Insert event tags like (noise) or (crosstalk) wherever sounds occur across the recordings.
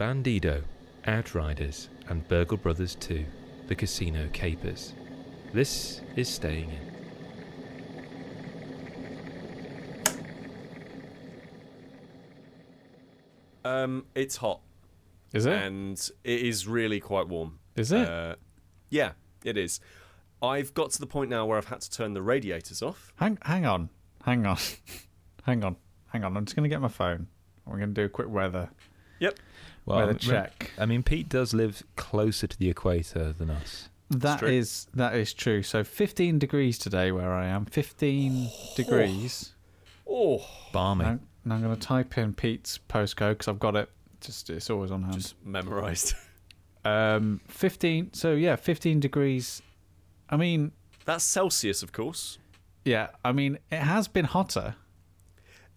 Bandido, Outriders, and Burgle Brothers 2, The Casino Capers. This is Staying In. Um, it's hot Is it? and it is really quite warm. Is it? Uh, yeah, it is. I've got to the point now where I've had to turn the radiators off. hang, hang on, hang on, (laughs) hang on, hang on. I'm just going to get my phone. We're going to do a quick weather. Yep. Well, Weather rem- check. I mean, Pete does live closer to the equator than us. That true. is that is true. So 15 degrees today where I am. 15 degrees. Oh, Balmy. Now, now I'm going to type in Pete's postcode because I've got it. Just it's always on hand. just memorized. (laughs) Um, 15. So yeah, 15 degrees. I mean, That's Celsius, of course. yeah. I mean, it has been hotter.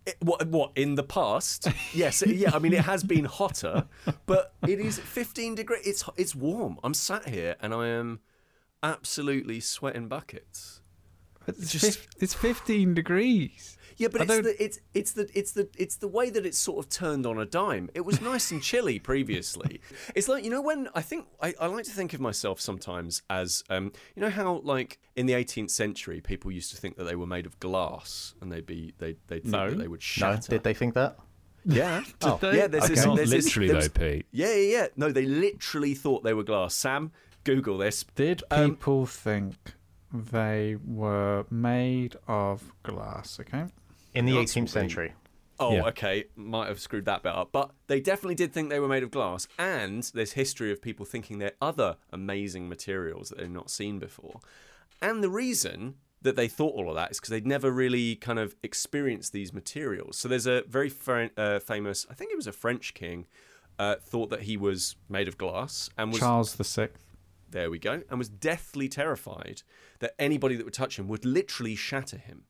It, what? What in the past? Yes, yeah. I mean, it has been hotter, but it is 15 degrees. It's it's warm. I'm sat here and I am absolutely sweating buckets. It's, just- it's 15 degrees. Yeah, but I it's the it's it's the it's the it's the way that it's sort of turned on a dime. It was nice and chilly previously. (laughs) It's like you know when I think I, I like to think of myself sometimes as um you know how like in the 18th century people used to think that they were made of glass and they'd be they they'd think No. that they would No, shatter. did they think that? Yeah. (laughs) Oh. they? Yeah, there's this, Okay. Not there's this- literally, there though, Pete. Yeah, yeah, yeah. No, they literally thought they were glass. Sam, Google this. Did Um, people think they were made of glass? Okay. In the 18th what century. Oh, Yeah. okay. Might have screwed that bit up. But they definitely did think they were made of glass. And there's history of people thinking they're other amazing materials that they've not seen before. And the reason that they thought all of that is because they'd never really kind of experienced these materials. So there's a very fa- uh, famous, I think it was a French king, uh, thought that he was made of glass and was Charles the Sixth. there we go, and was deathly terrified that anybody that would touch him would literally shatter him.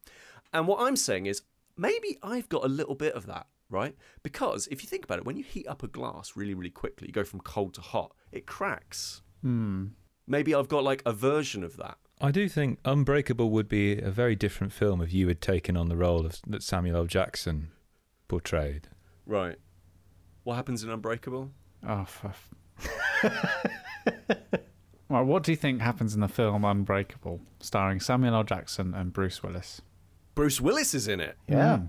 And what I'm saying is, maybe I've got a little bit of that, right? Because if you think about it, when you heat up a glass really, really quickly, you go from cold to hot, it cracks. Hmm. Maybe I've got like a version of that. I do think Unbreakable would be a very different film if you had taken on the role of, that Samuel L. Jackson portrayed. Right. What happens in Unbreakable? Oh, for... (laughs) well, what do you think happens in the film Unbreakable, starring Samuel L. Jackson and Bruce Willis? Bruce Willis is in it. Yeah.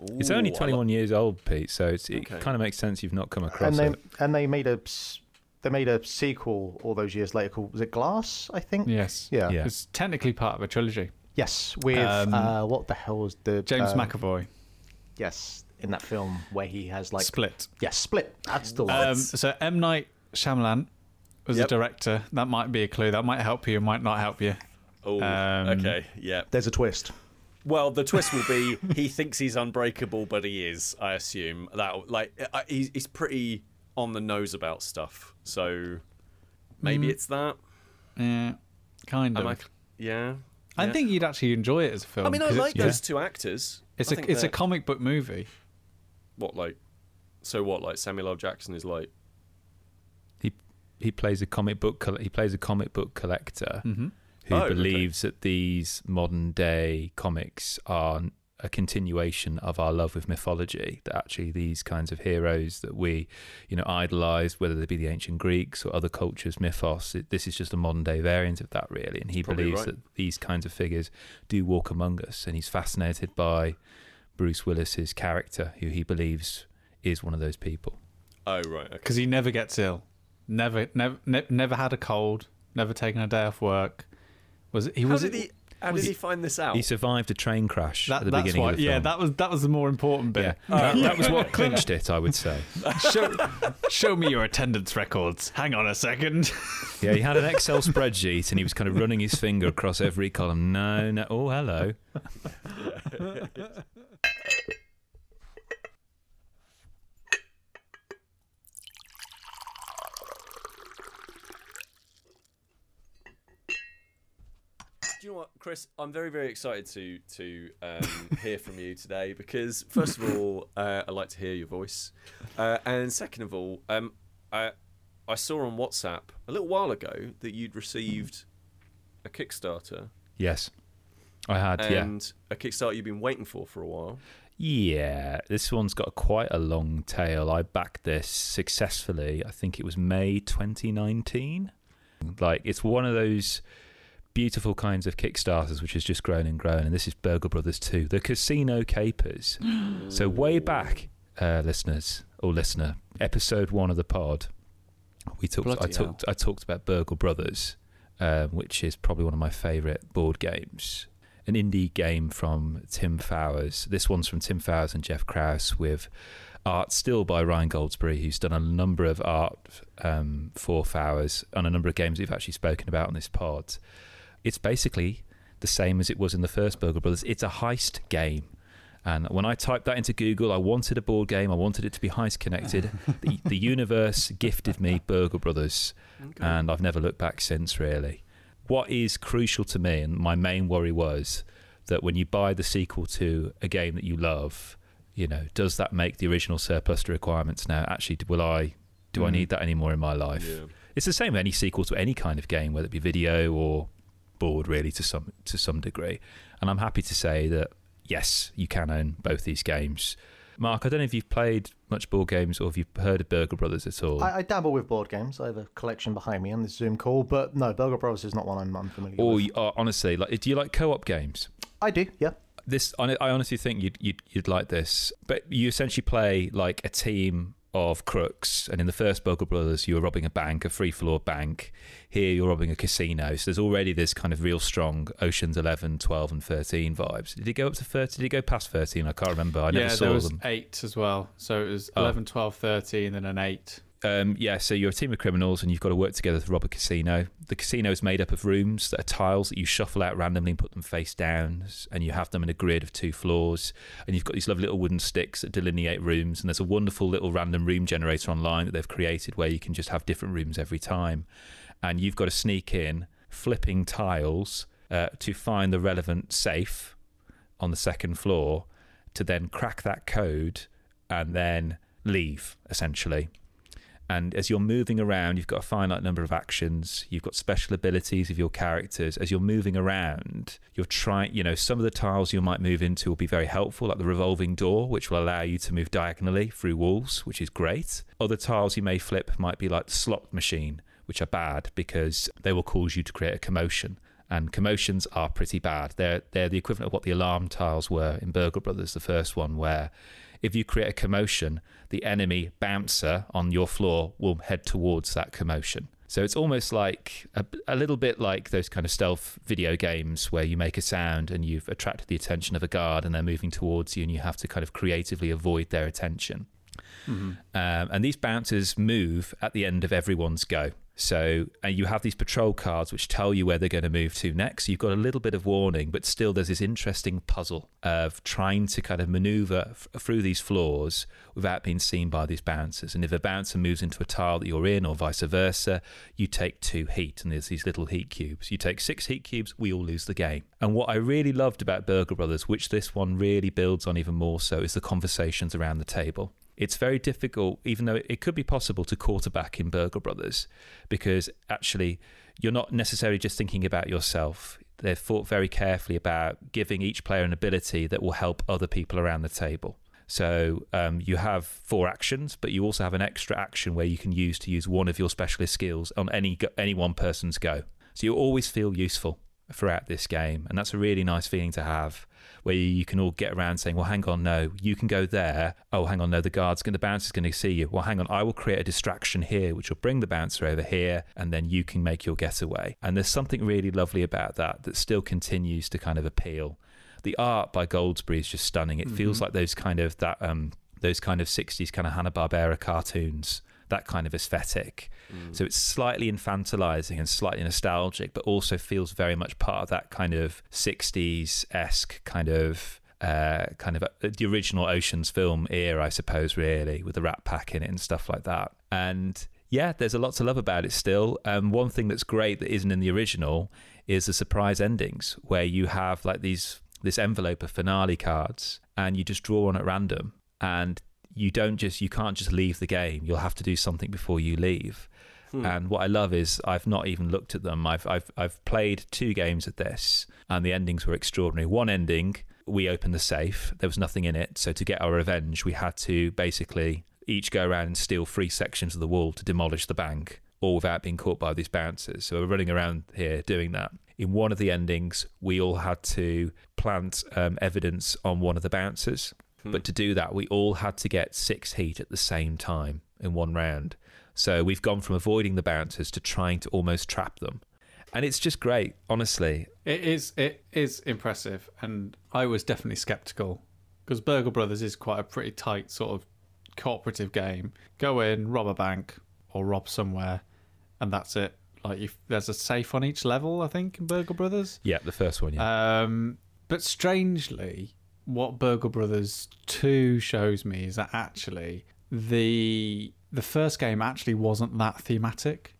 Mm. It's only Ooh, I 21 years old, Pete, so it's, it Okay. kind of makes sense you've not come across And they it. and they made a s- they made a sequel all those years later called was it Glass? I think. Yes. Yeah. Yeah. It's technically part of a trilogy. Yes, with Um, uh, what the hell was the James um, McAvoy. Yes, in that film where he has like Split. Yes, Split. That's the one. Um, so M. Night Shyamalan was Yep. the director. That might be a clue. That might help you, might not help you. Oh, Um, okay. Yeah. There's a twist. Well, the twist will be he thinks he's unbreakable, but he is. I assume that like he's he's pretty on the nose about stuff. So maybe Mm. it's that. Yeah, kind of. I? Yeah. I yeah. think you'd actually enjoy it as a film. I mean, I like those two actors. It's I a it's a they're- comic book movie. what like. So what? Like Samuel L. Jackson is like. He he plays a comic book he plays a comic book collector Mm-hmm. Who Oh, okay. believes that these modern day comics are a continuation of our love with mythology that actually these kinds of heroes that we you know idolize whether they be the ancient greeks or other cultures mythos it, this is just a modern day variant of that really and he Probably believes right. that these kinds of figures do walk among us and he's fascinated by bruce willis's character who he believes is one of those people Oh right. Okay. Because he never gets ill. Never, never, ne- never had a cold. Never taken a day off work. Was it, he? How Was did it? he? How did he find this out? he survived a train crash That, at the that's beginning why. of the Yeah, that was that was the more important yeah, bit. that, that was what clinched it, I would say. (laughs) show, show me your attendance records. Hang on a second. Yeah, he had an Excel spreadsheet and he was kind of running his finger across every column. No, no. Oh, hello. (laughs) Do you know what, Kris? I'm very, very excited to to um, (laughs) hear from you today because, first of all, uh, I like to hear your voice, uh, and second of all, um, I I saw on WhatsApp a little while ago that you'd received a Kickstarter Yes, I had. yeah, and a Kickstarter you've been waiting for for a while. Yeah, this one's got quite a long tail. I backed this successfully. I think it was May 2019. Like, it's one of those beautiful kinds of Kickstarters which has just grown and grown. And this is Burgle Brothers 2, the Casino Capers. (gasps) so, way back, uh, listeners or listener, episode one of the pod, we talked. I talked. I talked about Burgle Brothers, um, which is probably one of my favourite board games. An indie game from Tim Fowers. This one's from Tim Fowers and Jeff Krause with art still by Ryan Goldsberry, who's done a number of art um, for Fowers on a number of games we've actually spoken about on this pod. It's basically the same as it was in the first Burgle Brothers. It's a heist game. And when I typed that into Google, I wanted a board game. I wanted it to be heist connected. (laughs) the, the universe gifted me Burgle Brothers, and I've never looked back since, really. What is crucial to me, and my main worry was that when you buy the sequel to a game that you love, you know, does that make the original surplus to requirements now? Actually, will I? Do I Mm. need that anymore in my life? Yeah. It's the same with any sequel to any kind of game, whether it be video or board, really, to some to some degree. And I'm happy to say that yes, you can own both these games. Mark, I don't know if you've played much board games or if you've heard of Burgle Brothers at all. I, I dabble with board games. I have a collection behind me on this Zoom call, but no, Burgle Brothers is not one I'm, I'm familiar or with. you, uh, honestly, like, do you like co-op games? I do, yeah. this I I honestly think you'd, you'd you'd like this but you essentially play like a team of crooks. And in the first Burgle Brothers you were robbing a bank a free floor bank. Here you're robbing a casino. So there's already this kind of real strong Oceans 11 12 and 13 vibes. Did it go up to 13 did it go past 13 I can't remember. I never yeah, saw there was them. eight as well. So it was Oh. 11, 12, 13, and an eight. Um, yeah, so you're a team of criminals and you've got to work together to rob a casino. The casino is made up of rooms that are tiles that you shuffle out randomly and put them face down, and you have them in a grid of two floors. And you've got these lovely little wooden sticks that delineate rooms. And there's a wonderful little random room generator online that they've created where you can just have different rooms every time. And you've got to sneak in, flipping tiles uh, to find the relevant safe on the second floor to then crack that code and then leave, essentially. And as you're moving around, you've got a finite number of actions. You've got special abilities of your characters. As you're moving around, you're trying, you know, some of the tiles you might move into will be very helpful, like the revolving door, which will allow you to move diagonally through walls, which is great. Other tiles you may flip might be like the slot machine, which are bad because they will cause you to create a commotion. And commotions are pretty bad. They're they're the equivalent of what the alarm tiles were in Burgle Brothers, the first one, where if you create a commotion, the enemy bouncer on your floor will head towards that commotion. So it's almost like a, a little bit like those kind of stealth video games where you make a sound and you've attracted the attention of a guard and they're moving towards you and you have to kind of creatively avoid their attention. Um, and these bouncers move at the end of everyone's go. So you have these patrol cards which tell you where they're going to move to next. You've got a little bit of warning, but still there's this interesting puzzle of trying to kind of maneuver f- through these floors without being seen by these bouncers. And if a bouncer moves into a tile that you're in, or vice versa, you take two heat, and there's these little heat cubes. You take six heat cubes, we all lose the game. And what I really loved about Burgle Brothers, which this one really builds on even more so, is the conversations around the table it's very difficult, even though it could be possible to quarterback in Burgle Brothers, because actually you're not necessarily just thinking about yourself. They've thought very carefully about giving each player an ability that will help other people around the table. So um, you have four actions, but you also have an extra action where you can use to use one of your specialist skills on any any one person's go. So you always feel useful throughout this game, and that's a really nice feeling to have where you can all get around saying, "Well, hang on, no, you can go there. Oh, hang on, no, the guard's going, the bouncer's going to see you. Well, hang on, I will create a distraction here, which will bring the bouncer over here, and then you can make your getaway." And there's something really lovely about that that still continues to kind of appeal. The art by Goldsberry is just stunning. It feels like those kind of that um those kind of 60s kind of Hanna Barbera cartoons. That kind of aesthetic. So it's slightly infantilizing and slightly nostalgic, but also feels very much part of that kind of 60s esque kind of uh, kind of uh, the original Ocean's film era, I suppose, really, with the Rat Pack in it and stuff like that. And yeah, there's a lot to love about it still. Um, one thing that's great that isn't in the original is the surprise endings, where you have like these this envelope of finale cards, and you just draw one at random, and you don't just you can't just leave the game. You'll have to do something before you leave. And what I love is I've not even looked at them. I've I've I've played two games of this, and the endings were extraordinary. One ending we opened the safe. There was nothing in it. So to get our revenge, we had to basically each go around and steal three sections of the wall to demolish the bank, all without being caught by these bouncers. So we're running around here doing that. In one of the endings, we all had to plant um, evidence on one of the bouncers. But to do that, we all had to get six heat at the same time in one round. So we've gone from avoiding the bouncers to trying to almost trap them. And it's just great, honestly. It is it is impressive, and I was definitely skeptical because Burgle Brothers is quite a pretty tight sort of cooperative game. Go in, rob a bank or rob somewhere, and that's it. Like if there's a safe on each level, I think in Burgle Brothers. Yeah, the first one, yeah. Um, but strangely, what Burgle Brothers Two shows me is that actually the the first game actually wasn't that thematic.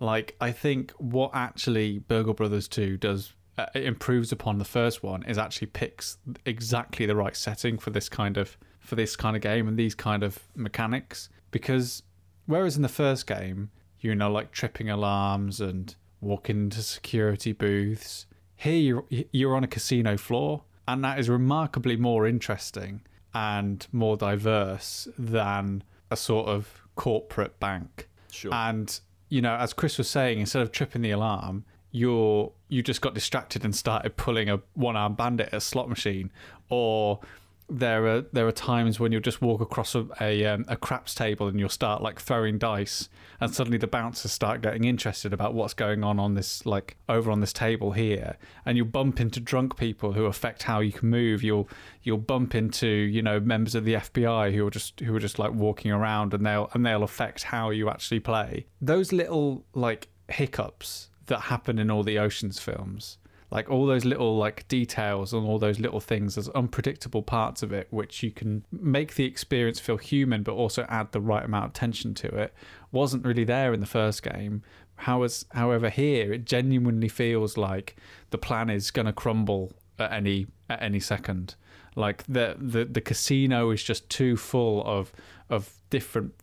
Like I think what actually Burgle Brothers Two does uh, improves upon the first one is actually picks exactly the right setting for this kind of for this kind of game and these kind of mechanics because whereas in the first game you know like tripping alarms and walking into security booths here you're, you're on a casino floor and that is remarkably more interesting and more diverse than a sort of corporate bank Sure. and you know, as Kris was saying, instead of tripping the alarm, you're you just got distracted and started pulling a one-armed bandit at a slot machine, or there are there are times when you'll just walk across a a, um, a craps table and you'll start like throwing dice, and suddenly the bouncers start getting interested about what's going on on this like over on this table here, and you'll bump into drunk people who affect how you can move. You'll you'll bump into you know members of the FBI who are just who are just like walking around, and they'll and they'll affect how you actually play. Those little like hiccups that happen in all the Oceans films like all those little like details and all those little things as unpredictable parts of it which you can make the experience feel human but also add the right amount of tension to it. Wasn't really there in the first game. However, however here it genuinely feels like the plan is going to crumble at any at any second. Like the, the the casino is just too full of of different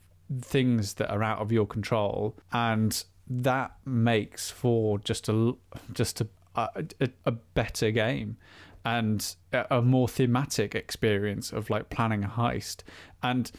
things that are out of your control and that makes for just a just a a, a better game and a more thematic experience of like planning a heist and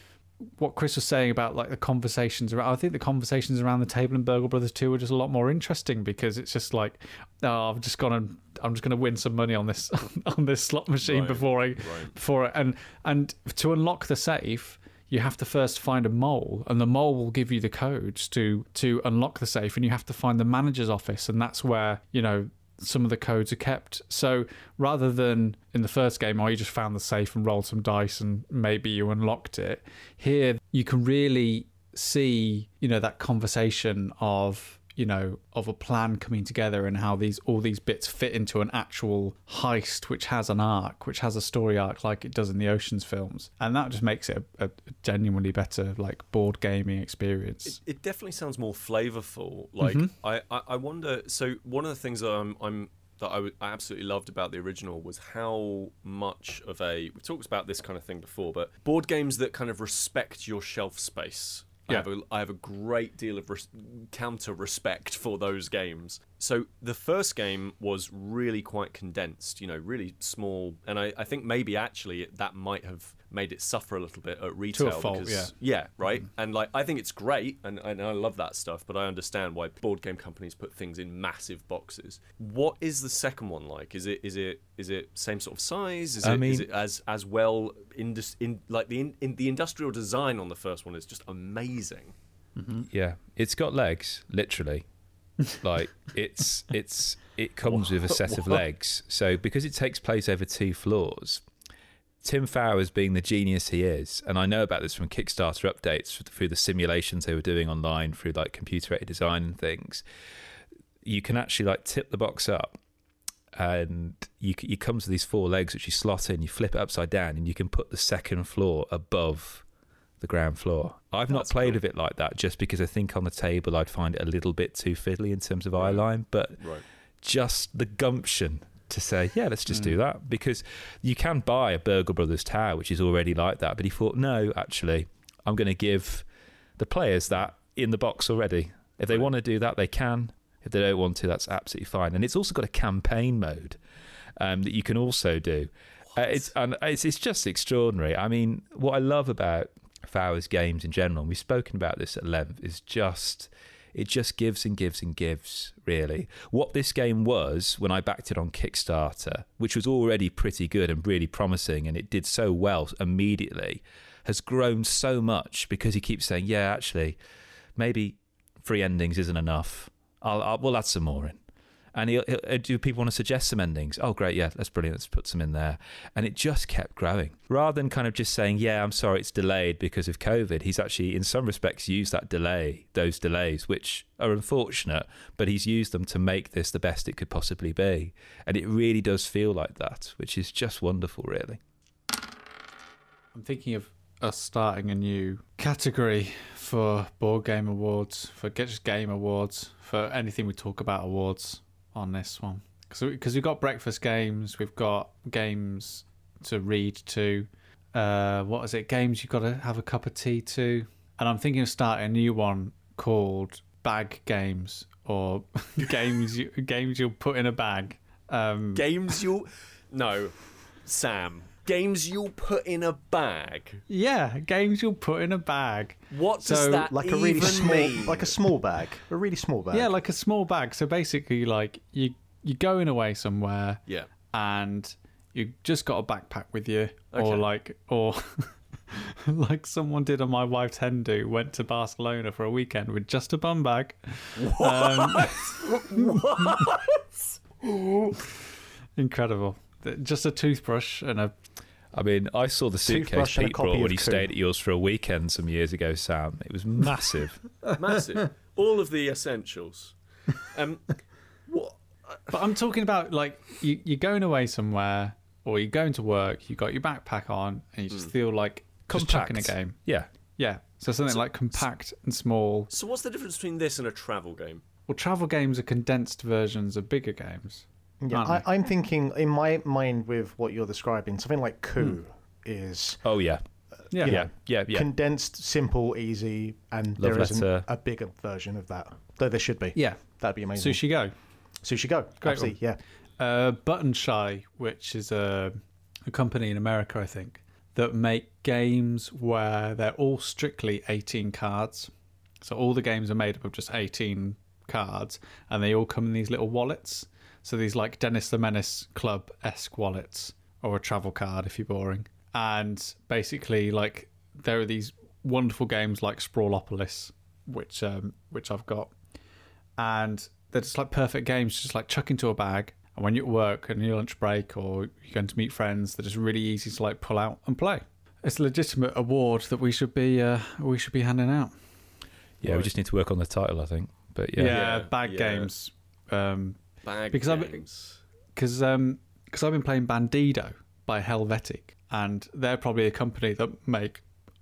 what Kris was saying about like the conversations around, I think the conversations around the table in Burgle Brothers 2 are just a lot more interesting because it's just like, oh, I've just gonna, I'm just gonna win some money on this (laughs) on this slot machine Right, before I, right. before I, and and to unlock the safe, you have to first find a mole, and the mole will give you the codes to to unlock the safe, and you have to find the manager's office, and that's where you know some of the codes are kept. So rather than in the first game, oh, you just found the safe and rolled some dice and maybe you unlocked it, here you can really see, you know, that conversation of you know of a plan coming together and how these all these bits fit into an actual heist which has an arc which has a story arc like it does in the oceans films and that just makes it a, a genuinely better like board gaming experience It, it definitely sounds more flavorful. Like Mm-hmm. I, I, I wonder. So one of the things that I'm, I'm that I, w- I absolutely loved about the original was how much of a we've talked about this kind of thing before, but board games that kind of respect your shelf space. I Yeah. have a, I have a great deal of res- counter respect for those games. So the first game was really quite condensed, you know, really small, and I, I think maybe actually that might have made it suffer a little bit at retail. To a fault, because, yeah. yeah, right. Mm-hmm. And like, I think it's great, and, and I love that stuff. But I understand why board game companies put things in massive boxes. What is the second one like? Is it is it is it same sort of size? Is I it, is mean- it as as well indus- in like the in, in the industrial design on the first one is just amazing. Mm-hmm. Yeah, it's got legs, literally. like (laughs) it's it's it comes with a set of legs. So because it takes place over two floors, Tim Fowers being the genius he is, and I know about this from Kickstarter updates through the simulations they were doing online through like computer aided design and things. You can actually like tip the box up, and you you come to these four legs which you slot in. You flip it upside down, and you can put the second floor above the ground floor. I've not played cool. with it like that just because I think on the table I'd find it a little bit too fiddly in terms of eye line, but Right. just the gumption to say, yeah, let's just Hmm. do that because you can buy a Burgle Brothers tower which is already like that, but he thought, no, actually, I'm going to give the players that in the box already. If they want to do that, they can. If they don't want to, that's absolutely fine. And it's also got a campaign mode um, that you can also do. Uh, it's and it's it's just extraordinary. I mean, what I love about Fowers games in general, and we've spoken about this at length, is just it just gives and gives and gives. Really, what this game was when I backed it on Kickstarter, which was already pretty good and really promising, and it did so well immediately, has grown so much because he keeps saying, "Yeah, actually, maybe free endings isn't enough. I'll, I'll we'll add some more in." And he'll, he'll, uh, do people want to suggest some endings? Oh, great, yeah, that's brilliant. Let's put some in there. And it just kept growing. Rather than kind of just saying, yeah, I'm sorry, it's delayed because of COVID, he's actually, in some respects, used that delay, those delays, which are unfortunate, but he's used them to make this the best it could possibly be. And it really does feel like that, which is just wonderful, really. I'm thinking of us starting a new category for board game awards, for Just Game awards, for anything we talk about awards on this one because we've got breakfast games, we've got games to read to. Uh, what is it? Games you've got to have a cup of tea to. And I'm thinking of starting a new one called bag games or (laughs) games you, games you'll put in a bag. Um, Games you'll no, Sam. Games you'll put in a bag. yeah, games you'll put in a bag. What does that Like a really even small, mean? like a small bag, a really small bag. Yeah, like a small bag. So basically, like you you're going away somewhere yeah. and you just got a backpack with you, Okay. or like, or (laughs) like someone did on my wife's hen do, went to Barcelona for a weekend with just a bum bag. What? Um, (laughs) (laughs) incredible. Just a toothbrush and a I mean, I saw the suitcase Toothbrush and a Pete brought when he Coup. stayed at yours for a weekend some years ago, Sam. It was massive. (laughs) Massive. All of the essentials. Um, what? But I'm talking about like you, you're going away somewhere or you're going to work, you got your backpack on, and you just feel like just chucking a game. yeah. Yeah. So something So- like compact and small. So what's the difference between this and a travel game? Well, travel games are condensed versions of bigger games. Yeah, I, I'm thinking in my mind with what you're describing, something like coup is Oh, yeah. Yeah. you Yeah. know, Yeah. Yeah. condensed, simple, easy, and Love there isn't a bigger version of that. Though there should be. Yeah. That'd be amazing. Sushi Go. Sushi Go. Great Absolutely, yeah. Uh, Button Shy, which is a, a company in America, I think, that make games where they're all strictly 18 cards. So all the games are made up of just 18 cards, and they all come in these little wallets. So these like Dennis the Menace Club esque wallets, or a travel card if you're boring. And basically, like there are these wonderful games like Sprawlopolis, which um, which I've got, and they're just like perfect games, just like chuck into a bag. And when you're at work and your lunch break or you're going to meet friends, they're just really easy to like pull out and play. It's a legitimate award that we should be uh, we should be handing out. Yeah. We just need to work on the title, I think. But yeah. Yeah, bag yeah. games. Um, Bag Because I've- games. because um, cause I've been playing Bandido by Helvetiq, and they're probably a company that make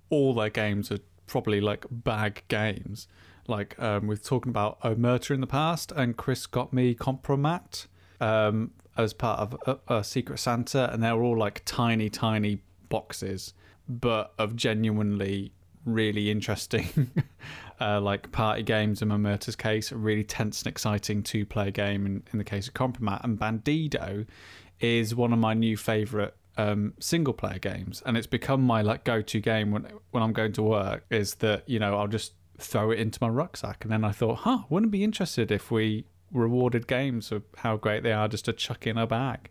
all their games are probably like bag games. Like um, we've talking about Omerta in the past, and Kris got me Kompromat um, as part of a, a Secret Santa, and they're all like tiny, tiny boxes, but of genuinely really interesting (laughs) uh, like party games in Omerta's case, a really tense and exciting two player game in, in the case of Kompromat. And Bandido is one of my new favourite um, single player games. And it's become my like go to game when when I'm going to work is that, you know, I'll just throw it into my rucksack. And then I thought, huh, wouldn't be interested if we rewarded games of how great they are just to chuck in a bag.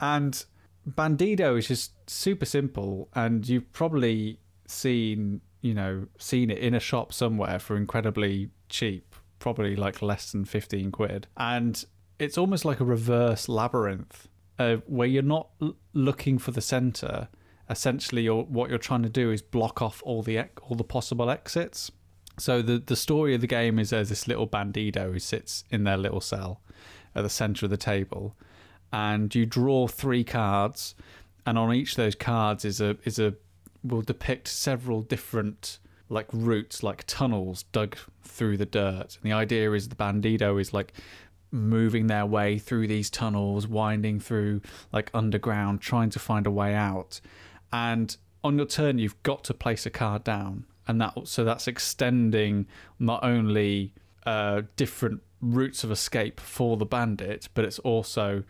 And Bandido is just super simple, and you've probably seen, you know, seen it in a shop somewhere for incredibly cheap, probably like less than 15 quid. And it's almost like a reverse labyrinth uh, where you're not l- looking for the center. Essentially, you're, what you're trying to do is block off all the ex- all the possible exits. So the the story of the game is there's this little bandido who sits in their little cell at the center of the table, and you draw three cards, and on each of those cards is a is a will depict several different like routes, like tunnels dug through the dirt. And the idea is the bandido is like moving their way through these tunnels, winding through like underground, trying to find a way out. And on your turn, you've got to place a card down, and that so that's extending not only uh, different routes of escape for the bandit, but it's also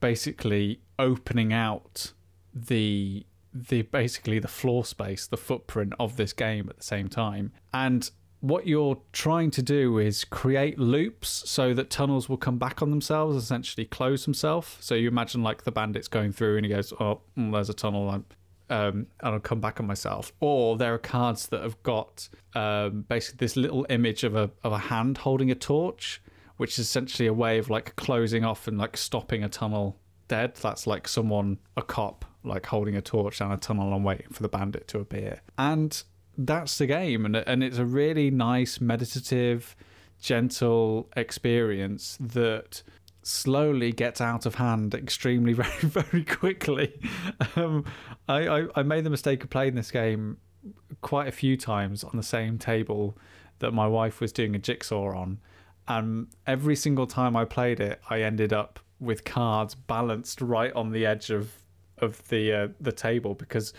basically opening out the the basically the floor space, the footprint of this game at the same time. And what you're trying to do is create loops so that tunnels will come back on themselves, essentially close themselves. So you imagine like the bandit's going through and he goes, "Oh, mm, there's a tunnel." Um, and I'll come back on myself. Or there are cards that have got um, basically this little image of a of a hand holding a torch, which is essentially a way of like closing off and like stopping a tunnel dead. That's like someone, a cop, like holding a torch down a tunnel and waiting for the bandit to appear. And that's the game, and and it's a really nice, meditative, gentle experience that slowly gets out of hand extremely (laughs) very very quickly. Um, I, I I made the mistake of playing this game quite a few times on the same table that my wife was doing a jigsaw on, and every single time I played it, I ended up with cards balanced right on the edge of of the uh, the table because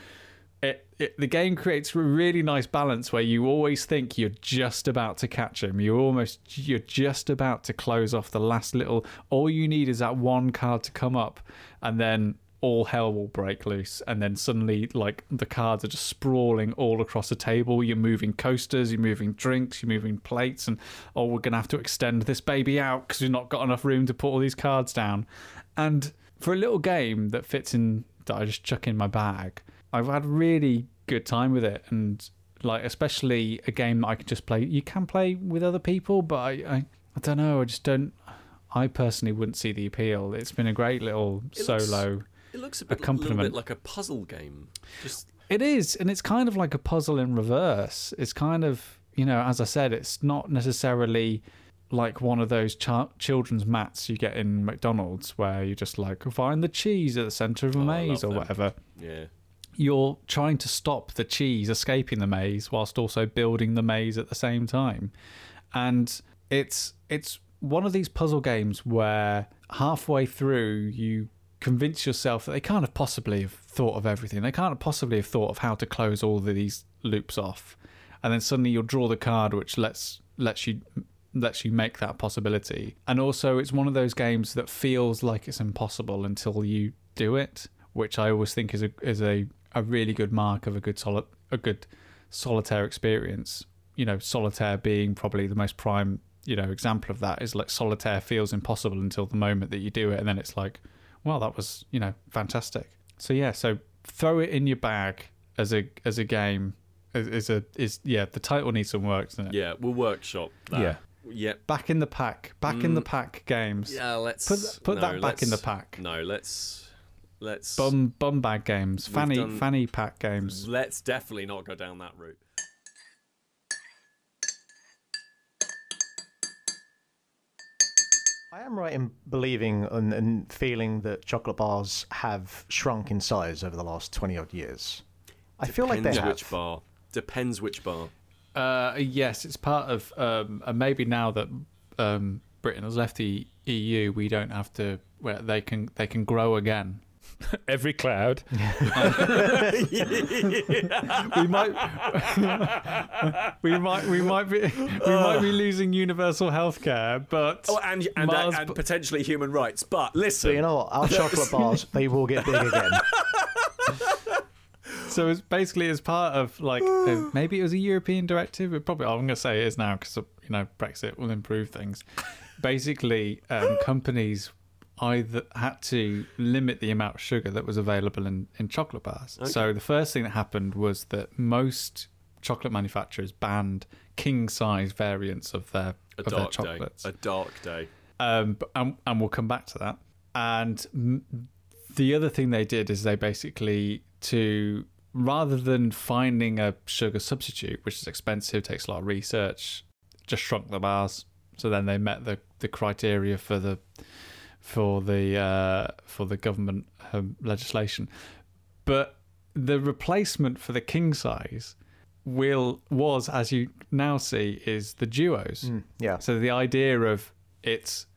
it, it, the game creates a really nice balance where you always think you're just about to catch him. You're almost you're just about to close off the last little. All you need is that one card to come up, and then all hell will break loose. And then suddenly, like the cards are just sprawling all across the table. You're moving coasters, you're moving drinks, you're moving plates, and oh, we're gonna have to extend this baby out because we've not got enough room to put all these cards down. And for a little game that fits in that I just chuck in my bag I've had really good time with it, and like especially a game that I can just play. You can play with other people, but I, I, I don't know. I just don't. I personally wouldn't see the appeal. It's been a great little It looks- solo. It looks a bit, Accompaniment. bit like a puzzle game. Just It is, and it's kind of like a puzzle in reverse. It's kind of, you know, as I said, it's not necessarily like one of those ch- children's mats you get in McDonald's where you just like find the cheese at the center of a Oh, maze or them. whatever. yeah. You're trying to stop the cheese escaping the maze whilst also building the maze at the same time. And it's it's one of these puzzle games where halfway through you convince yourself that they can't have possibly have thought of everything. They can't have possibly have thought of how to close all of these loops off. And then suddenly you'll draw the card which lets lets you lets you make that possibility. And also it's one of those games that feels like it's impossible until you do it, which I always think is a is a, a really good mark of a good solid a good solitaire experience. You know, solitaire being probably the most prime, you know, example of that is like solitaire feels impossible until the moment that you do it and then it's like, well, that was, you know, fantastic. So yeah, so throw it in your bag as a as a game is, is a is yeah, the title needs some work, doesn't it? Yeah, we'll workshop that. Yeah. Yeah. Back in the pack. Back in the Mm. pack games. Yeah, let's Put put no, that back in the pack. No, let's let's Bum bum bag games. Fanny done- fanny pack games. let's definitely not go down that route. I am right in believing and, and feeling that chocolate bars have shrunk in size over the last 20 odd years. I feel like they Depends have. which bar. Depends which bar. Uh, yes, it's part of. Um, and maybe now that um, Britain has left the EU, we don't have to. Where they can they can grow again. (laughs) Every cloud. (laughs) We might. (laughs) we might. We might be. We might be losing universal healthcare, but Oh, and and, Mars- and potentially human rights. But listen, But you know what? Our chocolate bars, they will get big again. So it's basically as part of like (sighs) uh, maybe it was a European directive. It probably I'm going to say it is now because you know Brexit will improve things. Basically, um, (gasps) companies either had to limit the amount of sugar that was available in, in chocolate bars. So the first thing that happened was that most chocolate manufacturers banned king size variants of their a of their dark day. A dark day. um, and, and we'll come back to that. And m- the other thing they did is they basically to rather than finding a sugar substitute, which is expensive, takes a lot of research, just shrunk the bars. So then they met the, the criteria for the for the uh, for the government um, legislation, but the replacement for the king size will was as you now see is the duos. Mm, yeah. So the idea of it's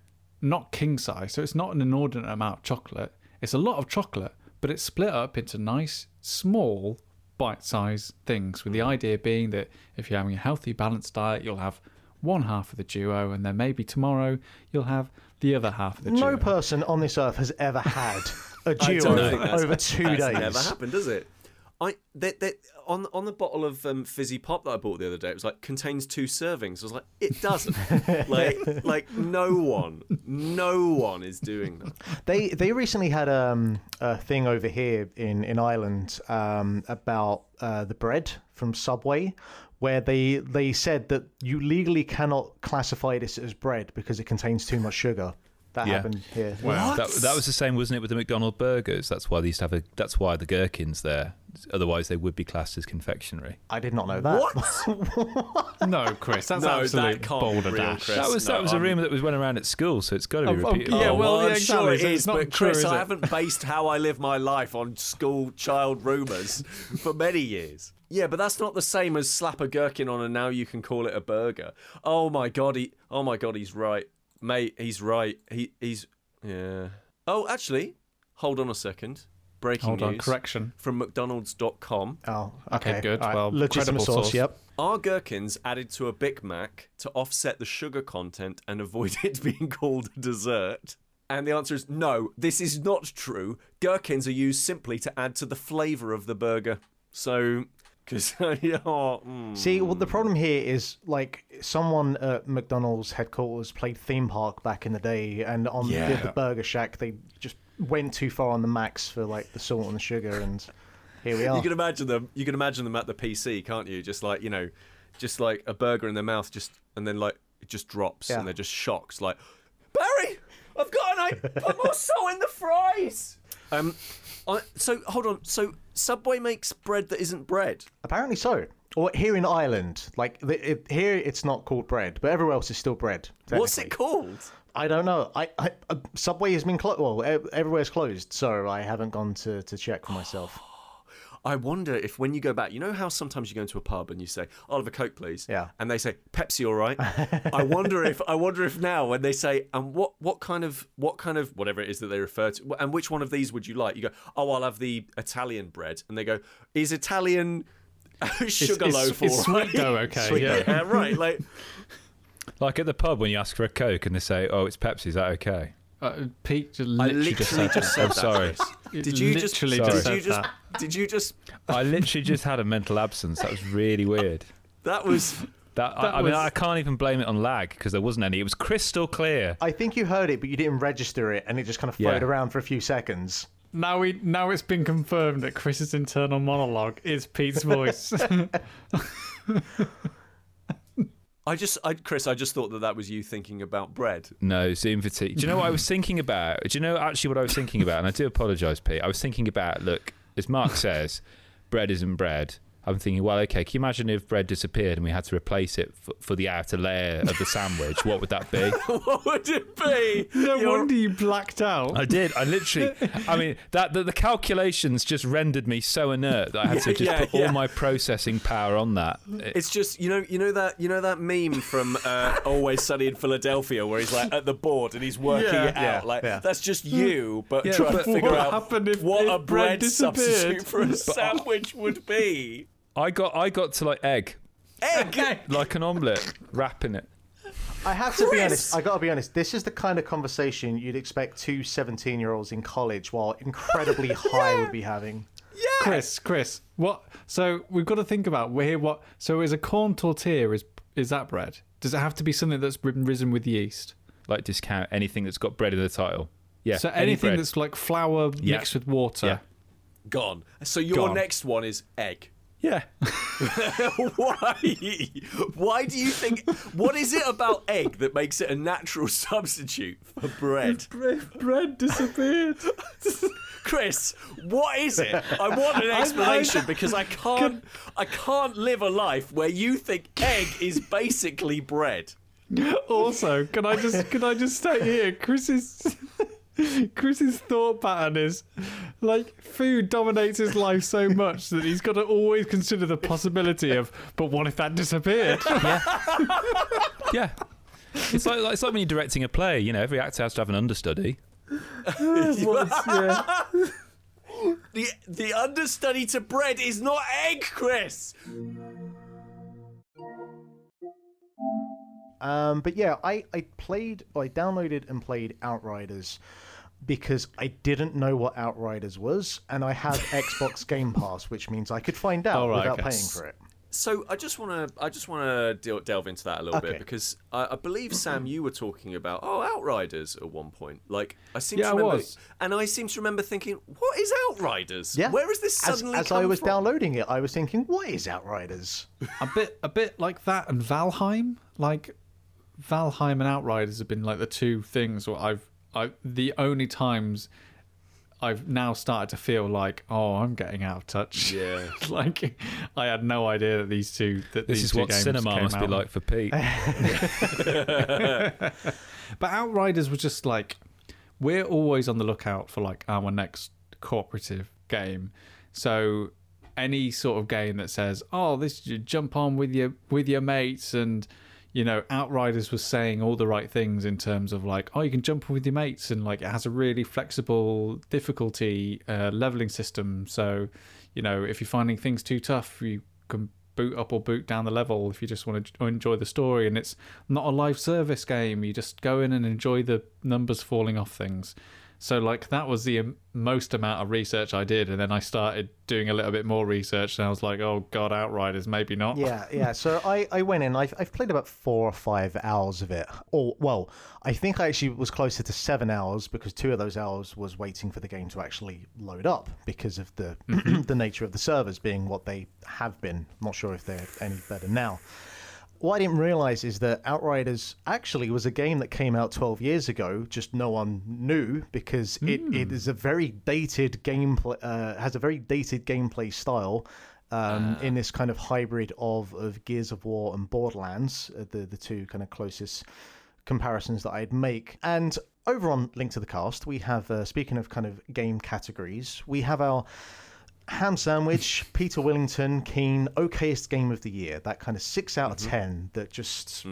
not king size, so it's not an inordinate amount of chocolate. It's a lot of chocolate, but it's split up into nice, small, bite-sized things. With the mm. idea being that if you're having a healthy, balanced diet, you'll have one half of the duo, and then maybe tomorrow you'll have the other half of the duo. No person on this earth has ever had a (laughs) duo don't think that's, over two that's days. never happened, does it? I they, they, on on the bottle of um, fizzy pop that I bought the other day, it was like contains two servings. I was like, it doesn't. (laughs) like like no one, no one is doing that. They they recently had um, a thing over here in in Ireland um, about uh, the bread from Subway, where they they said that you legally cannot classify this as bread because it contains too much sugar. That Yeah. happened here. What? That, that was the same, wasn't it, with the McDonald burgers? That's why they used to have a. That's why the gherkins there. Otherwise, they would be classed as confectionery. I did not know that. What? (laughs) (laughs) No, Kris, that's No, that absolute can't boulder dash. Kris. That was no, that was a I'm- rumor that was went around at school, so it's got to be Oh, oh, repeated. yeah, Oh, well, I'm yeah, sure exactly. it So is, it's not but true, Kris, is I haven't based how I live my life on school child rumours (laughs) for many years. Yeah, but that's not the same as slap a gherkin on and now you can call it a burger. Oh my god, he oh my god, he's right. Mate, he's right. He he's yeah. Oh, actually, hold on a second. Breaking Hold on, news correction. from mcdonalds.com. Oh, Okay, okay, good. All right. Well, legitimate credible source. source. Yep. Are gherkins added to a Big Mac to offset the sugar content and avoid (laughs) it being called a dessert? And the answer is no, this is not true. Gherkins are used simply to add to the flavour of the burger. So, because, (laughs) yeah, oh, mm. See, well, the problem here is like someone at McDonald's headquarters played theme park back in the day, and on Yeah. the, the Burger Shack they just went too far on the max for like the salt and the sugar, and here we are. you can imagine them. You can imagine them at the PC, can't you? Just like you know, just like a burger in their mouth, just and then like it just drops, Yeah. and they're just shocked. Like Barry, I've got an I (laughs) put more salt in the fries. Um, I, so hold on. So Subway makes bread that isn't bread. Apparently so. Or here in Ireland, like the, it, here, it's not called bread, but everywhere else is still bread. What's it called? I don't know. I, I uh, Subway has been closed. Well, ev- everywhere's closed, so I haven't gone to, to check for myself. (gasps) I wonder if when you go back, you know how sometimes you go into a pub and you say, "I'll have a coke, please," Yeah. and they say, "Pepsi, all right." (laughs) I wonder if I wonder if now when they say, "And what what kind of what kind of whatever it is that they refer to, and which one of these would you like?" You go, "Oh, I'll have the Italian bread," and they go, "Is Italian (laughs) sugar it's, loaf it's right?" sweet dough, okay? (laughs) Sweet yeah. yeah, right. Like Like at the pub when you ask for a Coke and they say, "Oh, it's Pepsi." Is that okay? Uh, Pete just I literally, literally just said I'm that. sorry. (laughs) Did you just Sorry. did you just did you just I literally just had a mental absence. That was really (laughs) weird. that was That, That I, I mean, I can't even blame it on lag because there wasn't any. It was crystal clear. I think you heard it, but you didn't register it, and it just kind of floated Yeah. around for a few seconds. Now we now it's been confirmed that Kris's internal monologue is Pete's voice. (laughs) I just I Kris I just thought that that was you thinking about bread. No, Zoom fatigue. Do you know what I was thinking about? Do you know actually what I was thinking about? And I do apologise, Pete. I was thinking about, look, as Mark says, bread isn't bread. I'm thinking, well, okay, can you imagine if bread disappeared and we had to replace it for, for the outer layer of the sandwich? What would that be? (laughs) what would it be? no You're- wonder you blacked out. I did. I literally. (laughs) I mean, that the, the calculations just rendered me so inert that I had to just Yeah, put yeah. all my processing power on that. It's just you know you know that you know that meme from uh, (laughs) Always Sunny in Philadelphia where he's like at the board and he's working Yeah. it out Yeah, like yeah. that's just you but Yeah, trying but to figure what out happened if- what if a bread bread disappeared? substitute for a sandwich would be. I got I got to like egg, Egg. (laughs) like an omelette, wrapping it. I have to be honest. I got to be honest. This is the kind of conversation you'd expect two 17-year-olds in college, while incredibly (laughs) high, would be having. Yeah. Kris, Kris, what? So we've got to think about where what. So is a corn tortilla is is that bread? Does it have to be something that's been risen with yeast? Like discount anything that's got bread in the title. Yeah. So anything bread. that's like flour Yeah. mixed with water. Yeah. Gone. So your Gone. next one is egg. Yeah. (laughs) Why? Why do you think? What is it about egg that makes it a natural (laughs) substitute for bread? Bread disappeared. (laughs) Kris, what is it? I want an explanation because I can't I can't live a life where you think egg is basically bread. also, can I just can I just stay here, Kris's Kris's thought pattern is like food dominates his life so much that he's got to always consider the possibility of, but what if that disappeared? Yeah. It's like, like it's like when you're directing a play. You know, every actor has to have an understudy. (laughs) yeah. The the understudy to bread is not egg, Kris. Um, but yeah, I, I played, I downloaded and played Outriders because I didn't know what Outriders was, and I have (laughs) Xbox Game Pass, which means I could find out right, without okay. paying for it. So I just want to I just want to del- delve into that a little Okay. bit because I, I believe Sam you were talking about oh Outriders at one point like I seem Yeah, to I remember was. and I seem to remember thinking what is Outriders Yeah. where has this As, suddenly as come I was from? downloading it, I was thinking, what is Outriders? a bit a bit like that and Valheim. Like Valheim and Outriders have been like the two things where I've I the only times I've now started to feel like oh I'm getting out of touch. Yeah. (laughs) like I had no idea that these two that This these is two what games cinema must be like for Pete. (laughs) But Outriders was just like we're always on the lookout for like our next cooperative game. So any sort of game that says, "Oh, this you jump on with your with your mates," and you know, Outriders was saying all the right things in terms of like, "Oh, you can jump with your mates," and like it has a really flexible difficulty uh, leveling system. So you know, if you're finding things too tough, you can boot up or boot down the level if you just want to enjoy the story. And it's not a live service game. You just go in and enjoy the numbers falling off things so like that was the most amount of research i did and then i started doing a little bit more research and i was like oh god outriders maybe not Yeah, yeah. So (laughs) I, I went in. I've, I've played about four or five hours of it. Or well, I think I actually was closer to seven hours because two of those hours was waiting for the game to actually load up because of the mm-hmm. (clears throat) the nature of the servers being what they have been. not sure if they're any better now. What I didn't realize is that Outriders actually was a game that came out 12 years ago, just no one knew because it, it is a very dated gameplay, uh, has a very dated gameplay style um, in this kind of hybrid of, of Gears of War and Borderlands, uh, the, the two kind of closest comparisons that I'd make. And over on Link to the Cast, we have, uh, speaking of kind of game categories, we have our Ham Sandwich, (laughs) Peter Willington, Keen, okayest game of the year. That kind of six out of ten that just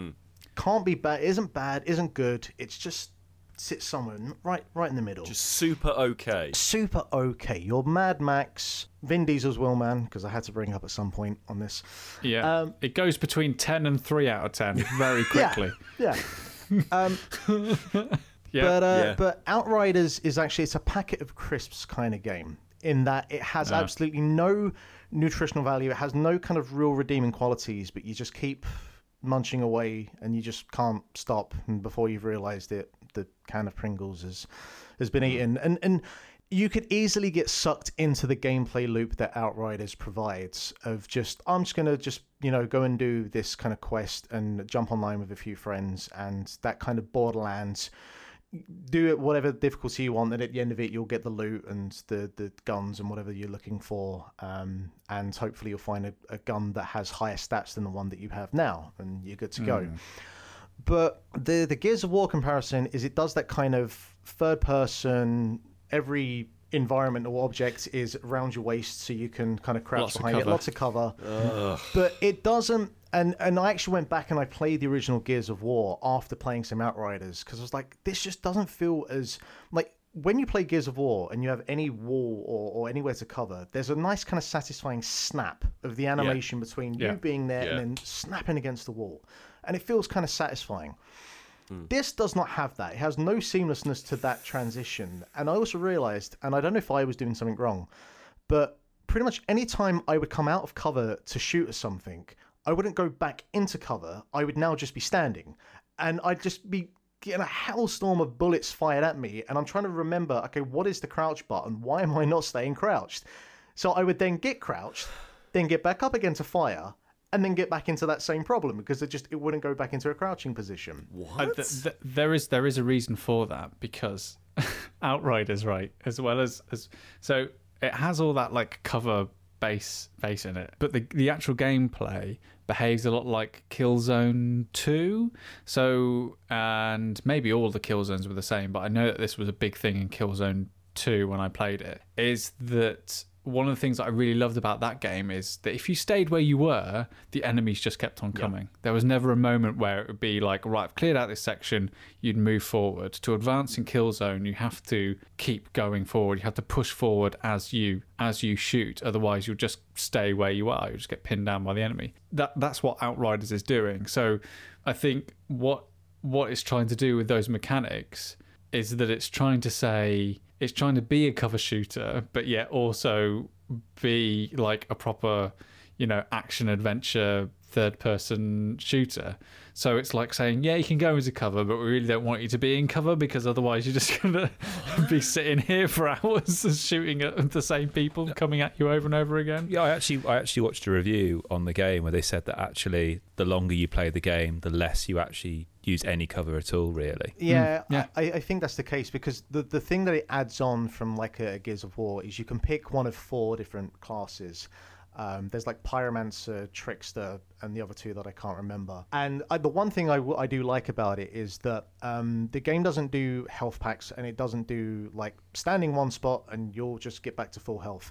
can't be bad, isn't bad, isn't good. It's just sits somewhere right, right in the middle. just super okay super okay. Your Mad Max, Vin Diesel's Wheelman, because I had to bring up at some point on this. yeah Um, it goes between 10 and 3 out of 10 (laughs) very quickly Yeah. (laughs) um, yeah, but uh, Yeah. but Outriders is actually it's a packet of crisps kind of game in that it has Ah. absolutely no nutritional value. It has no kind of real redeeming qualities, but you just keep munching away and you just can't stop. And before you've realised it, the can of Pringles has has been eaten. And and you could easily get sucked into the gameplay loop that Outriders provides of just I'm just gonna just you know go and do this kind of quest and jump online with a few friends and that kind of Borderlands do it whatever difficulty you want and at the end of it you'll get the loot and the the guns and whatever you're looking for um, and hopefully you'll find a, a gun that has higher stats than the one that you have now and you're good to go. But the the Gears of War comparison is it does that kind of third person every environment or object is around your waist so you can kind of crouch Lots of behind it cover. lots of cover but it doesn't and and I actually went back and I played the original Gears of War after playing some Outriders because I was like this just doesn't feel as like when you play Gears of War and you have any wall or, or anywhere to cover, there's a nice kind of satisfying snap of the animation between Yeah. you being there Yeah. and then snapping against the wall. And it feels kind of satisfying. Hmm. This does not have that. It has no seamlessness to that transition. And I also realized, and I don't know if I was doing something wrong, but pretty much any time I would come out of cover to shoot at something, I wouldn't go back into cover. I would now just be standing. And I'd just be getting a hellstorm of bullets fired at me. And I'm trying to remember, okay, what is the crouch button? Why am I not staying crouched? So I would then get crouched, then get back up again to fire, and then get back into that same problem because it just it wouldn't go back into a crouching position. Uh, what th- th- there is there is a reason for that because (laughs) Outriders, right, as well as as so it has all that like cover base base in it, but the the actual gameplay behaves a lot like Killzone Two. So and maybe all the Killzones were the same, but I know that this was a big thing in Killzone Two when I played it. Is that one of the things that I really loved about that game is that if you stayed where you were, the enemies just kept on coming. There was never a moment where it would be like, right, I've cleared out this section, you'd move forward. To advance in Killzone, you have to keep going forward. You have to push forward as you as you shoot. Otherwise, you'll just stay where you are. You'll just get pinned down by the enemy. That that's what Outriders is doing. So I think what what it's trying to do with those mechanics is that it's trying to say it's trying to be a cover shooter, but yet also be like a proper, you know, action adventure third person shooter. So it's like saying, yeah, you can go as a cover, but we really don't want you to be in cover because otherwise you're just (laughs) going (laughs) to be sitting here for (laughs) hours shooting at the same people coming at you over and over again. Yeah, I actually I actually watched a review on the game where they said that actually the longer you play the game, the less you actually use any cover at all, really. Yeah, yeah. I, I think that's the case because the the thing that it adds on from like a Gears of War is you can pick one of four different classes. Um, there's like Pyromancer, Trickster, and the other two that I can't remember. And I, the one thing I, w- I do like about it is that um, the game doesn't do health packs and it doesn't do like standing one spot and you'll just get back to full health.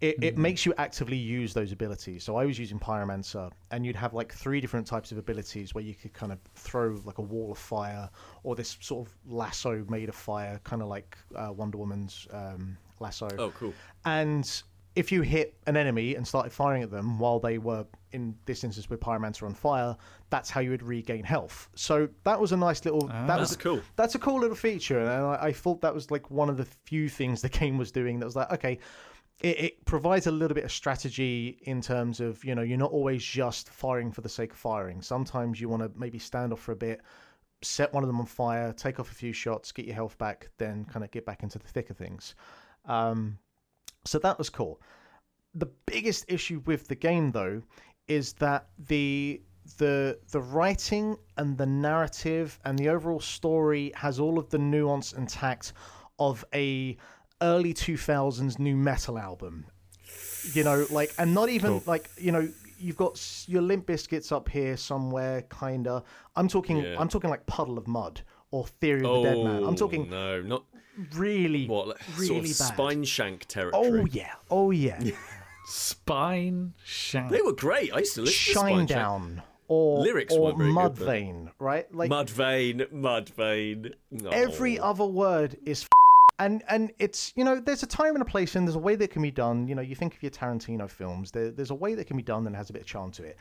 It, it makes you actively use those abilities. So I was using Pyromancer, and you'd have like three different types of abilities where you could kind of throw like a wall of fire or this sort of lasso made of fire, kind of like uh, Wonder Woman's um, lasso Oh, cool. and if you hit an enemy and started firing at them while they were in this instance with pyromancer on fire that's how you would regain health so that was a nice little that That's was cool. that's a cool little feature and I, I thought that was like one of the few things (laughs) the game was doing that was like okay it, it provides a little bit of strategy in terms of you know you're not always just firing for the sake of firing sometimes you want to maybe stand off for a bit set one of them on fire take off a few shots get your health back then kind of get back into the thick of things um, so that was cool. The biggest issue with the game, though, is that the the the writing and the narrative and the overall story has all of the nuance and tact of a early 2000s new metal album you know like and not even like you know you've got your Limp Bizkits up here somewhere kinda i'm talking Yeah. i'm talking like Puddle of Mudd or theory of the dead man i'm Oh, talking no, not really what like, really sort of bad Spineshank oh, territory. oh yeah oh yeah Spine shank. They were great. I used to listen to shine Spineshank. down or Lyrics or weren't good, mud but- vein right like Mudvayne, mud vein. Oh. every other word is f- and and it's you know there's a time and a place and there's a way that can be done. You know you think of your tarantino films there, there's a way that can be done that has a bit of charm to it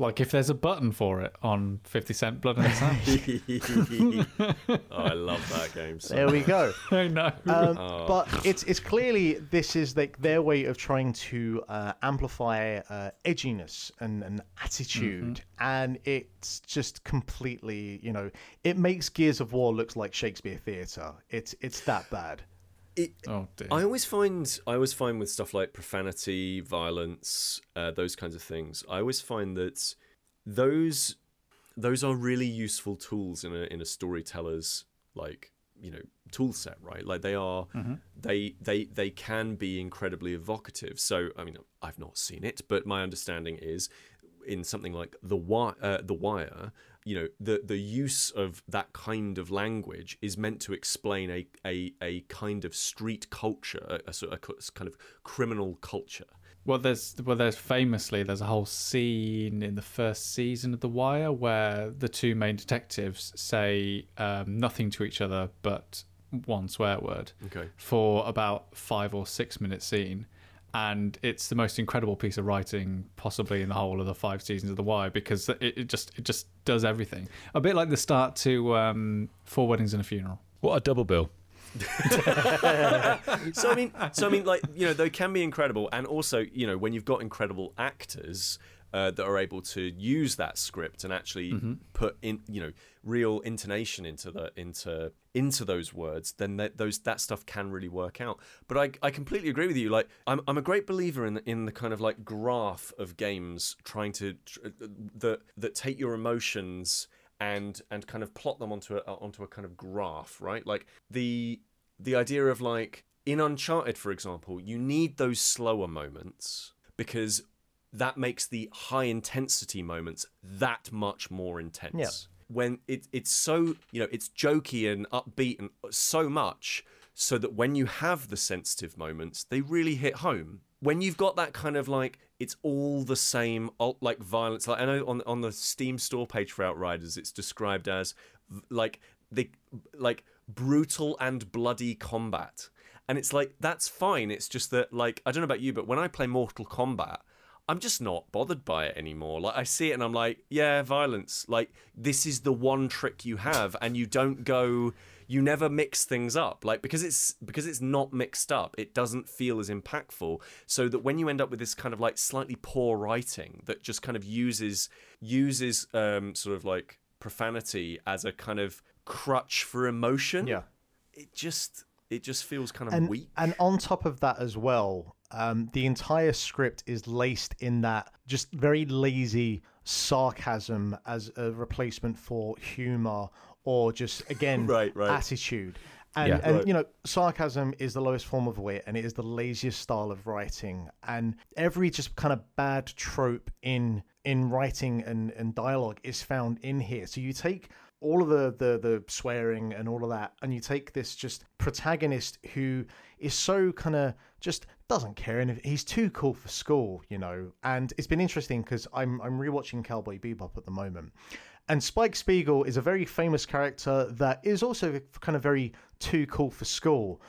Like if there's a button for it on 50 Cent Blood and Sand. (laughs) (laughs) oh, I love that game. So there we go (laughs) I know. um, Oh. but it's it's clearly this is like their way of trying to uh, amplify uh, edginess and, and attitude and it's just completely you know it makes gears of war looks like shakespeare theater it's it's that bad It, oh dear. I always find I always find with stuff like profanity, violence, uh, those kinds of things. I always find that those those are really useful tools in a in a storyteller's like you know tool set, right? Like they are they they they can be incredibly evocative. So I mean, I've not seen it, but my understanding is in something like the wire, uh, the wire you know the the use of that kind of language is meant to explain a a, a kind of street culture a, a sort of a kind of criminal culture. Well, there's well, there's famously there's a whole scene in the first season of The Wire where the two main detectives say um, nothing to each other but one swear word okay. for about five or six minute scene, and it's the most incredible piece of writing possibly in the whole of the five seasons of The Wire because it, it just it just does everything. A bit like the start to um, Four Weddings and a Funeral. What a double bill. (laughs) so I mean, so I mean, like you know, they can be incredible, and also you know, when you've got incredible actors uh, that are able to use that script and actually mm-hmm. put in, you know, real intonation into the into into those words, then that those that stuff can really work out. But I I completely agree with you. Like I'm I'm a great believer in the, in the kind of like graph of games trying to tr- uh, that that take your emotions and and kind of plot them onto a uh, onto a kind of graph, right? Like the the idea of like in Uncharted, for example, you need those slower moments because that makes the high intensity moments that much more intense. Yeah. When it, it's so, you know, it's jokey and upbeat and so much so that when you have the sensitive moments, they really hit home. When you've got that kind of like, it's all the same, alt like violence. Like I know on on the Steam store page for Outriders, it's described as like the like brutal and bloody combat, and it's like that's fine. It's just that like I don't know about you, but when I play Mortal Kombat, I'm just not bothered by it anymore. Like I see it and I'm like, yeah, violence. Like this is the one trick you have, and you don't go, you never mix things up. Like because it's because it's not mixed up, it doesn't feel as impactful. So that when you end up with this kind of like slightly poor writing that just kind of uses uses um, sort of like profanity as a kind of crutch for emotion. Yeah. It just it just feels kind of and weak. and on top of that as well, um, the entire script is laced in that just very lazy sarcasm as a replacement for humor or just (laughs) again Right, right. attitude. And, Yeah. and Right. you know, sarcasm is the lowest form of wit, and it is the laziest style of writing. And every just kind of bad trope in in writing and, and dialogue is found in here. So you take all of the, the the swearing and all of that, and you take this just protagonist who is so kind of just doesn't care, and he's too cool for school, you know. And it's been interesting because I'm I'm rewatching Cowboy Bebop at the moment, and Spike Spiegel is a very famous character that is also kind of very too cool for school.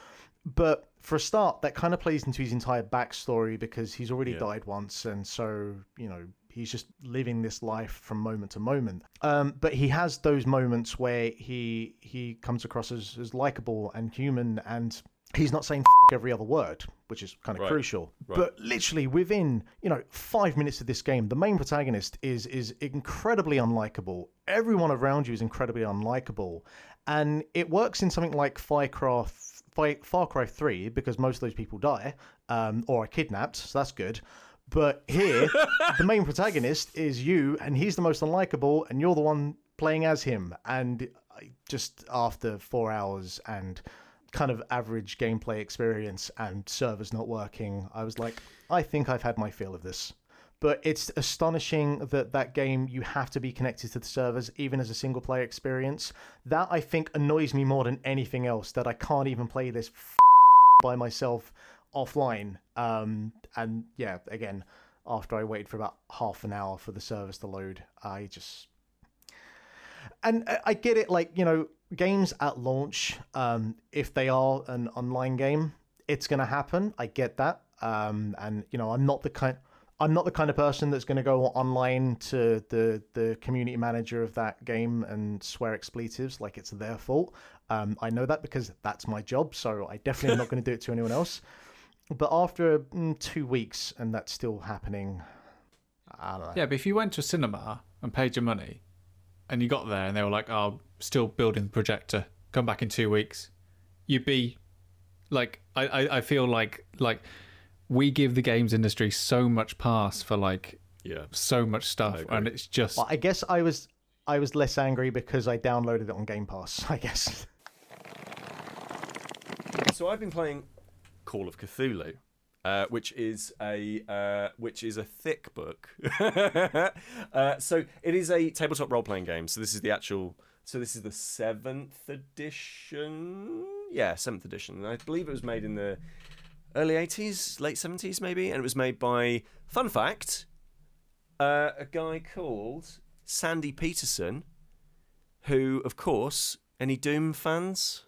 But for a start, that kind of plays into his entire backstory because he's already Yeah. died once, and so you know he's just living this life from moment to moment. Um, but he has those moments where he he comes across as, as likable and human, and he's not saying F- every other word, which is kind of Right. crucial. Right. But literally within you know five minutes of this game, the main protagonist is is incredibly unlikable. Everyone around you is incredibly unlikable, and it works in something like Firecraft. Fi- Far Cry 3 because most of those people die um, or are kidnapped, so that's good. But here, the main protagonist is you, and he's the most unlikable, and you're the one playing as him. And I, just after four hours and kind of average gameplay experience and servers not working, I was like, I think I've had my fill of this. But it's astonishing that that game you have to be connected to the servers, even as a single player experience. That I think annoys me more than anything else. That I can't even play this f- by myself offline. Um, and yeah, again, after I waited for about half an hour for the service to load, I just and I- get it. Like you know, games at launch, um, if they are an online game, it's gonna happen. I get that. Um, and you know, I'm not the kind. I'm not the kind of person that's going to go online to the the community manager of that game and swear expletives like it's their fault. Um, I know that because that's my job, so I definitely am not going to do it to anyone else. (laughs) But after mm, two weeks and that's still happening, I don't know. Yeah, but if you went to a cinema and paid your money, and you got there and they were like, "Oh, still building the projector. Come back in two weeks," you'd be like, I, I, I feel like like we give the games industry so much pass for like Yeah. so much stuff, and it's just Well, I guess I was I was less angry because I downloaded it on Game Pass. (laughs) I guess. So I've been playing Call of Cthulhu, uh, which is a uh, which is a thick book. (laughs) uh, so it is a tabletop role playing game. So this is the actual. So this is the seventh edition. Yeah, seventh edition. I believe it was made in the early eighties, late seventies, maybe, and it was made by. Fun fact: uh, a guy called Sandy Petersen, who, of course, any Doom fans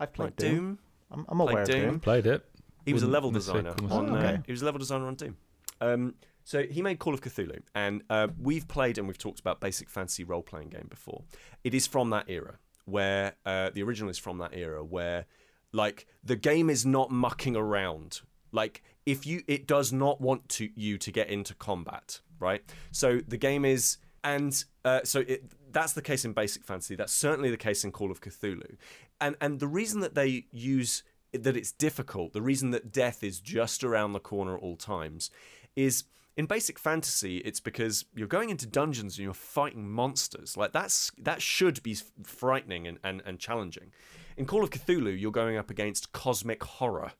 I've played like Doom. Doom? I'm, I'm aware Like of Doom? Doom. Played it. He was a Wouldn't level designer call on. Oh, okay. Uh, he was a level designer on Doom. Um, so he made Call of Cthulhu, and uh, we've played and we've talked about basic fantasy role playing game before. It is from that era where uh, the original is from that era where, like, the game is not mucking around. Like, if you, it does not want to you to get into combat, right? So the game is, and uh, so it, that's the case in basic fantasy. That's certainly the case in Call of Cthulhu, and and the reason that they use that it's difficult, the reason that death is just around the corner at all times, is in basic fantasy. It's because you're going into dungeons and you're fighting monsters. Like that's that should be frightening and, and, and challenging. In Call of Cthulhu, you're going up against cosmic horror.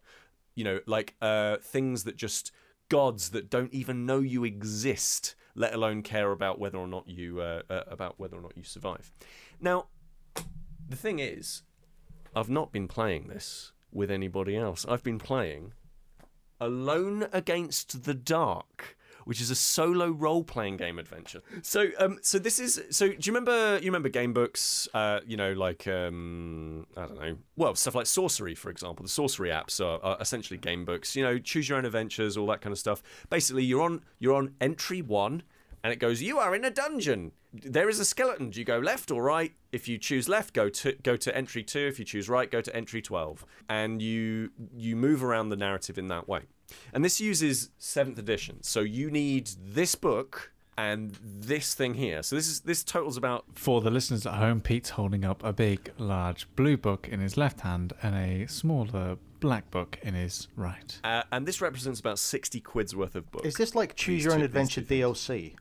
You know, like uh, things that just gods that don't even know you exist, let alone care about whether or not you uh, uh, about whether or not you survive. Now, the thing is, I've not been playing this with anybody else. I've been playing Alone Against the Dark, which is a solo role-playing game adventure. So, um, so this is so. Do you remember? You remember game books? Uh, you know, like um, I don't know. Well, stuff like Sorcery, for example. The Sorcery apps are, are essentially game books. You know, choose your own adventures, all that kind of stuff. Basically, you're on you're on entry one. and it goes, "You are in a dungeon. There is a skeleton. Do you go left or right? If you choose left, go to go to entry two. If you choose right, go to entry twelve. And you you move around the narrative in that way. And this uses seventh edition, so you need this book and this thing here. So this is this totals about For the listeners at home, Pete's holding up a big, large blue book in his left hand and a smaller black book in his right. uh, and this represents about sixty quid's worth of books. Is this like choose These your own adventure these two DLC?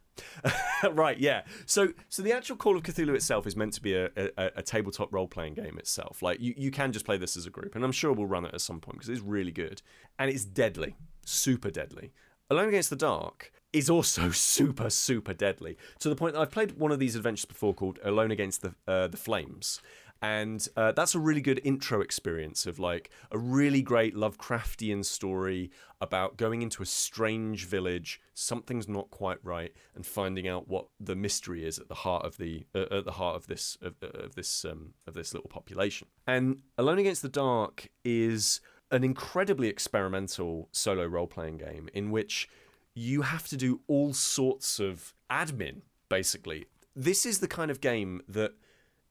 (laughs) right, yeah. So, so the actual Call of Cthulhu itself is meant to be a, a, a tabletop role playing game itself. Like you, you can just play this as a group, and I'm sure we'll run it at some point because it's really good and it's deadly, super deadly. Alone Against the Dark is also (laughs) super, super deadly to the point that I've played one of these adventures before called Alone Against the uh, the Flames. And uh, that's a really good intro experience of like a really great Lovecraftian story about going into a strange village, something's not quite right, and finding out what the mystery is at the heart of the uh, at the heart of this of, of this um, of this little population. And Alone Against the Dark is an incredibly experimental solo role playing game in which you have to do all sorts of admin basically. This is the kind of game that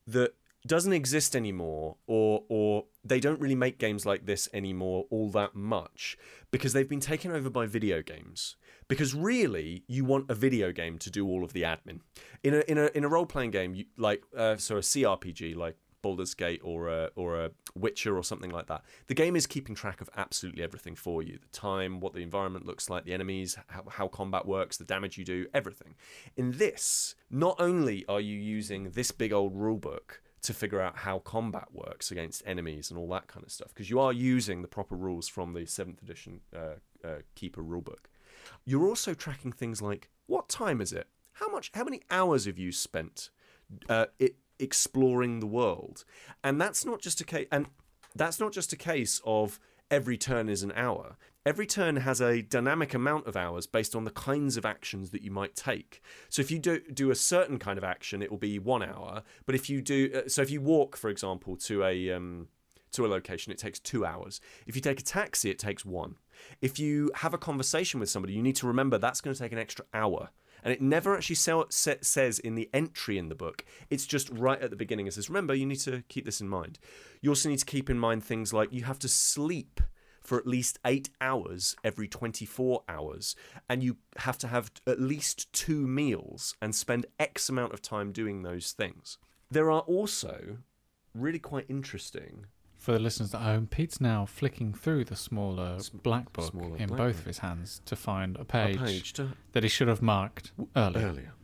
that doesn't exist anymore or or they don't really make games like this anymore all that much because they've been taken over by video games because really you want a video game to do all of the admin in a in a in a role playing game you, like uh, so a CRPG like Baldur's Gate or a, or a Witcher or something like that. The game is keeping track of absolutely everything for you: the time, what the environment looks like, the enemies, how, how combat works, the damage you do, everything. In this, not only are you using this big old rulebook to figure out how combat works against enemies and all that kind of stuff, because you are using the proper rules from the seventh edition uh, uh, Keeper rulebook. You're also tracking things like what time is it? How much? How many hours have you spent? Uh, it exploring the world, and that's not just a case. And that's not just a case of every turn is an hour. Every turn has a dynamic amount of hours based on the kinds of actions that you might take. So if you do do a certain kind of action, it will be one hour. But if you do, uh, so if you walk, for example, to a um, to a location, it takes two hours. If you take a taxi, it takes one. If you have a conversation with somebody, you need to remember that's going to take an extra hour. And it never actually sell, sa- says in the entry in the book. It's just right at the beginning. It says, remember, you need to keep this in mind. You also need to keep in mind things like you have to sleep for at least eight hours every 24 hours. And you have to have at least two meals and spend X amount of time doing those things. There are also really quite interesting For the listeners at home, Pete's now flicking through the smaller black book smaller in black both book. of his hands to find a a page, page to that he should have marked earlier. earlier.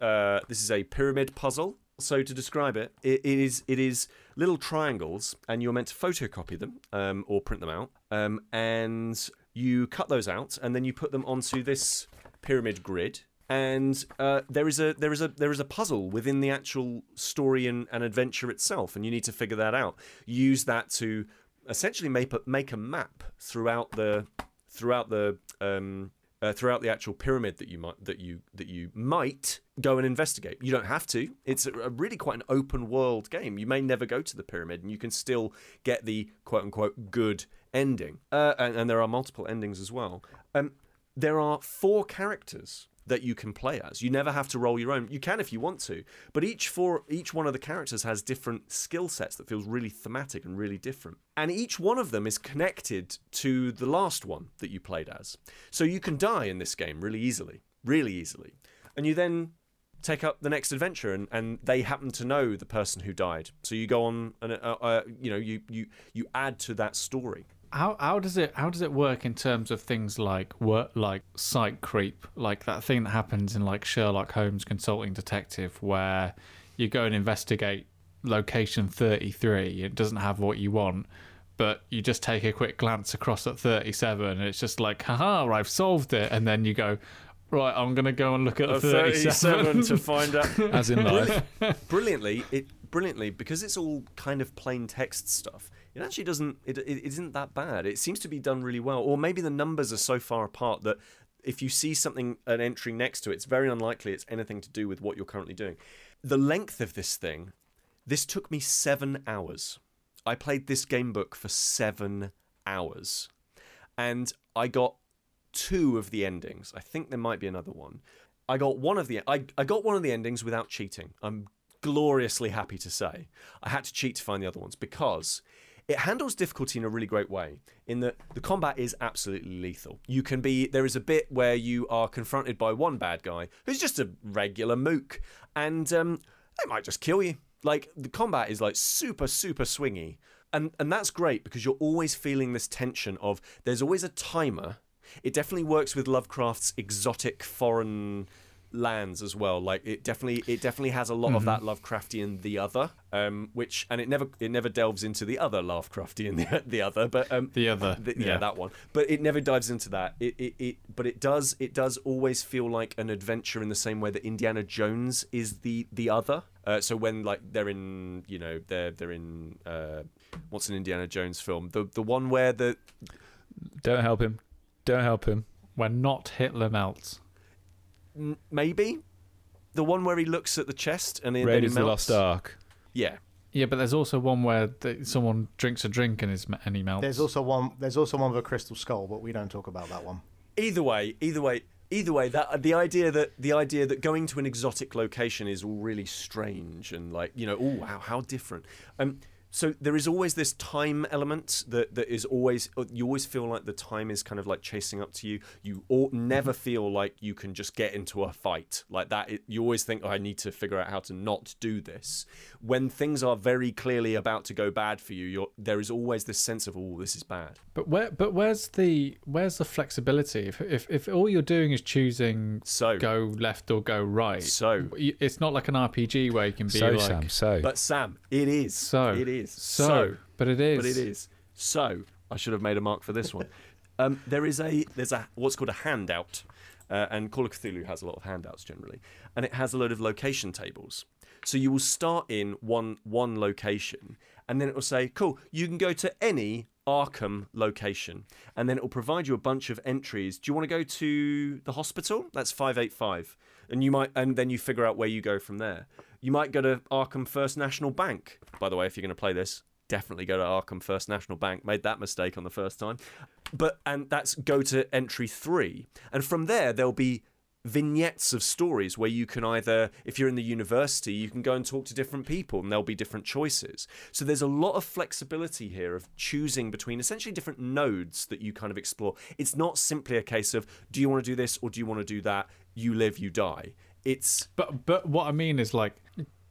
Uh, this is a pyramid puzzle. So to describe it, it, it is it is little triangles, and you're meant to photocopy them um, or print them out, um, and you cut those out, and then you put them onto this pyramid grid. And uh, there is a there is a there is a puzzle within the actual story and, and adventure itself, and you need to figure that out. Use that to essentially make a, make a map throughout the throughout the um, uh, throughout the actual pyramid that you might that you that you might go and investigate. You don't have to. It's a, a really quite an open world game. You may never go to the pyramid, and you can still get the quote unquote good ending. Uh, and, and there are multiple endings as well. Um, there are four characters that you can play as. You never have to roll your own. You can if you want to, but each four each one of the characters has different skill sets that feels really thematic and really different. And each one of them is connected to the last one that you played as. So you can die in this game really easily, really easily. And you then take up the next adventure and, and they happen to know the person who died. So you go on and uh, uh, you know you you you add to that story. How how does it how does it work in terms of things like work like site creep, like that thing that happens in like Sherlock Holmes Consulting Detective, where you go and investigate location thirty three, it doesn't have what you want, but you just take a quick glance across at thirty seven, and it's just like, haha, I've solved it, and then you go. Right, I'm gonna go and look at the 37. to find out (laughs) As in life. brilliantly it brilliantly because it's all kind of plain text stuff it actually doesn't it, it isn't that bad. It seems to be done really well. Or maybe the numbers are so far apart that if you see something an entry next to it it's very unlikely it's anything to do with what you're currently doing. The length of this thing this took me seven hours. I played this game book for seven hours. And i got two of the endings. I think there might be another one. I got one of the I, I got one of the endings without cheating. I'm gloriously happy to say. I had to cheat to find the other ones because it handles difficulty in a really great way in that the combat is absolutely lethal. You can be there is a bit where you are confronted by one bad guy who's just a regular mook and um, they might just kill you. Like the combat is like super super swingy. And and that's great because you're always feeling this tension of there's always a timer. It definitely works with Lovecraft's exotic foreign lands as well. Like it definitely it definitely has a lot of that Lovecraftian the other, um, which and it never it never delves into the other Lovecraftian (laughs) the, the other, but um, The other, the- yeah. yeah. that one. But it never dives into that. It, it it but it does it does always feel like an adventure in the same way that Indiana Jones is the the other. Uh, so when like they're in you know they're they're in uh, what's an Indiana Jones film the the one where the Don't help him. Don't help him. When not Hitler melts. M- maybe the one where he looks at the chest and then then he Raiders of the. Lost Ark. Yeah, Yeah, but there's also one where th someone drinks a drink and is and he melts. There's also one. There's also one with a crystal skull, but we don't talk about that one. either way either way either way that the idea that the idea that going to an exotic location is all really strange and like you know oh wow how different um so there is always this time element that, that is always uh, you always feel like the time is kind of like chasing up to you. You all, never mm-hmm. feel like you can just get into a fight. Like that it, you always think oh, i need to figure out how to not do this. When things are very clearly about to go bad for you you're, there is always this sense of oh this is bad. But where but where's the where's the flexibility? If if, if all you're doing is choosing so. go left or go right, So. it's not like an RPG where you can be So like Sam, so. But sam it is. So. It is so, but it is but it is. So I should have made a mark for this one. (laughs) um, there is a there's a what's called a handout, uh, and Call of Cthulhu has a lot of handouts generally, and it has a load of location tables. So you will start in one one location, and then it will say, "Cool, you can go to any." Arkham location, and then it will provide you a bunch of entries. Do you want to go to the hospital? That's five eight five, and you might, and then you figure out where you go from there. You might go to Arkham First National Bank. By the way, if you're going to play this, definitely go to Arkham First National Bank. Made that mistake on the first time. But and that's go to entry 3. And from there there'll be vignettes of stories where you can either if you're in the university you can go and talk to different people and there'll be different choices. So there's a lot of flexibility here of choosing between essentially different nodes that you kind of explore. It's not simply a case of do you want to do this or do you want to do that? You live you die. It's But but what I mean is like,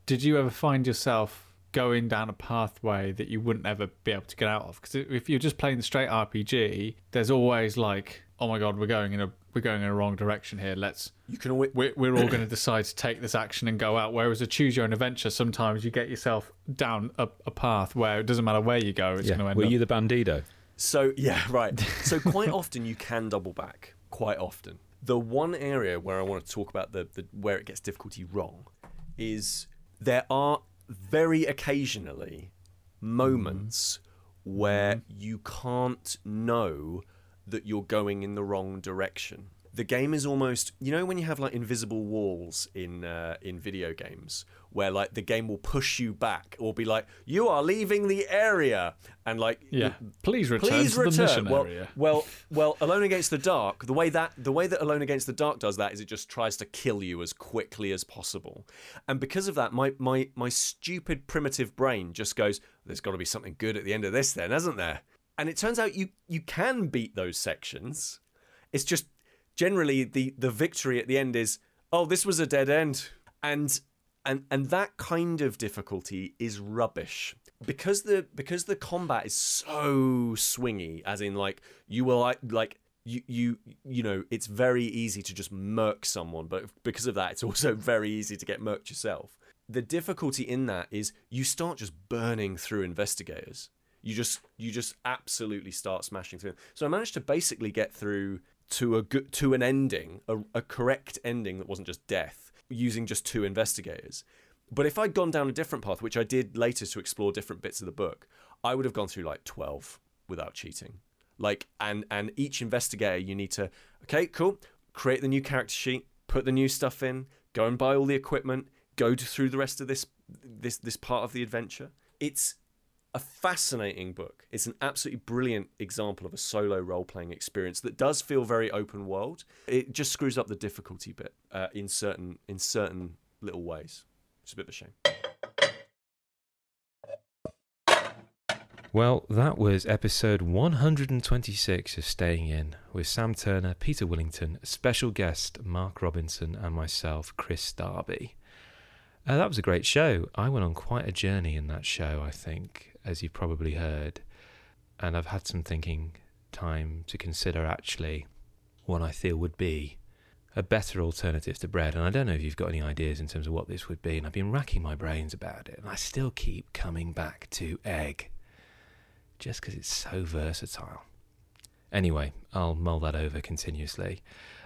did you ever find yourself going down a pathway that you wouldn't ever be able to get out of? Because if you're just playing the straight RPG, there's always like, oh my god, we're going in a we're going in a wrong direction here. Let's you can always we're, we're all going to (clears throat) decide to take this action and go out. Whereas a choose your own adventure, sometimes you get yourself down a, a path where it doesn't matter where you go, it's yeah. going to end Were up. you the bandido? So yeah, right. So (laughs) quite often you can double back. Quite often. The one area where I want to talk about the, the where it gets difficulty wrong is there are very occasionally moments where mm-hmm. you can't know that you're going in the wrong direction. The game is almost, you know, when you have like invisible walls in uh, in video games, where like the game will push you back or be like, "You are leaving the area," and like, yeah, please return please to the return. mission well, area. well, (laughs) well, Alone Against the Dark. The way that the way that Alone Against the Dark does that is it just tries to kill you as quickly as possible, and because of that, my my my stupid primitive brain just goes, "There's got to be something good at the end of this, then, hasn't there?" And it turns out you you can beat those sections. It's just generally the the victory at the end is, "Oh, this was a dead end," and and and that kind of difficulty is rubbish. Because the because the combat is so swingy as in like you will like like you you you know it's very easy to just murk someone but because of that it's also (laughs) very easy to get murked yourself. The difficulty in that is you start just burning through investigators you just you just absolutely start smashing through so i managed to basically get through to a good to an ending a, a correct ending that wasn't just death using just two investigators but if I'd gone down a different path, which I did later to explore different bits of the book, I would have gone through like 12 without cheating. Like and and each investigator you need to okay, cool, create the new character sheet, put the new stuff in, go and buy all the equipment, go to, through the rest of this this this part of the adventure. It's a fascinating book. It's an absolutely brilliant example of a solo role playing experience that does feel very open world. It just screws up the difficulty bit uh, in certain in certain little ways. It's a bit of a shame. Well, that was episode 126 of Staying In with Sam Turner, Peter Willington, special guest Mark Robinson, and myself, Kris Darby. Uh, that was a great show. I went on quite a journey in that show, I think, as you've probably heard. And I've had some thinking time to consider actually what I feel would be a better alternative to bread. And I don't know if you've got any ideas in terms of what this would be. And I've been racking my brains about it. And I still keep coming back to egg just because it's so versatile. Anyway, I'll mull that over continuously.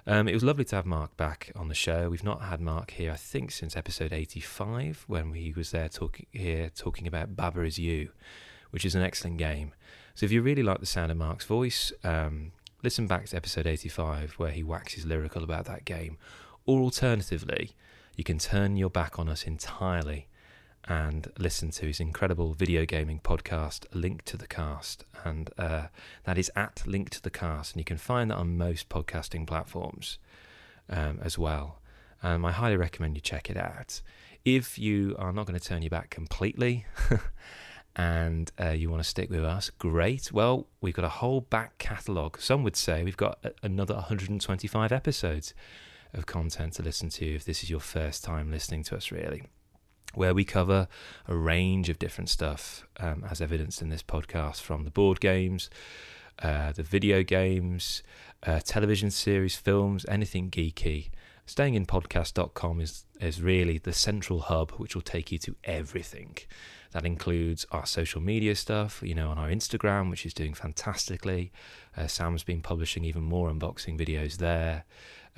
Um, it was lovely to have Mark back on the show. We've not had Mark here, I think, since episode 85 when he was there talking here talking about Baba is You, which is an excellent game. So if you really like the sound of Mark's voice, um, listen back to episode 85 where he waxes lyrical about that game. Or alternatively, you can turn your back on us entirely and listen to his incredible video gaming podcast, Link to the Cast. And uh, that is at Link to the Cast. And you can find that on most podcasting platforms um, as well. Um, I highly recommend you check it out. If you are not going to turn your back completely (laughs) and uh, you want to stick with us, great. Well, we've got a whole back catalogue. Some would say we've got another 125 episodes of content to listen to if this is your first time listening to us, really where we cover a range of different stuff, um, as evidenced in this podcast, from the board games, uh, the video games, uh, television series, films, anything geeky. Stayinginpodcast.com is is really the central hub, which will take you to everything. That includes our social media stuff, you know, on our Instagram, which is doing fantastically. Uh, Sam's been publishing even more unboxing videos there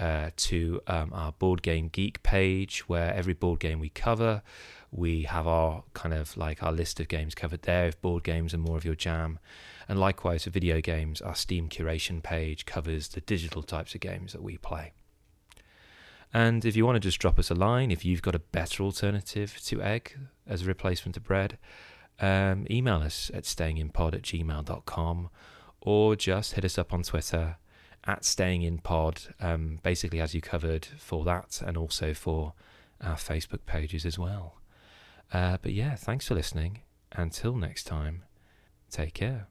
uh, to um, our Board Game Geek page, where every board game we cover, we have our kind of like our list of games covered there if board games are more of your jam. And likewise for video games, our Steam curation page covers the digital types of games that we play. And if you want to just drop us a line, if you've got a better alternative to egg as a replacement to bread, um, email us at stayinginpod at gmail.com or just hit us up on Twitter at Staying In Pod, um, basically as you covered for that and also for our Facebook pages as well. Uh, but yeah, thanks for listening. Until next time, take care.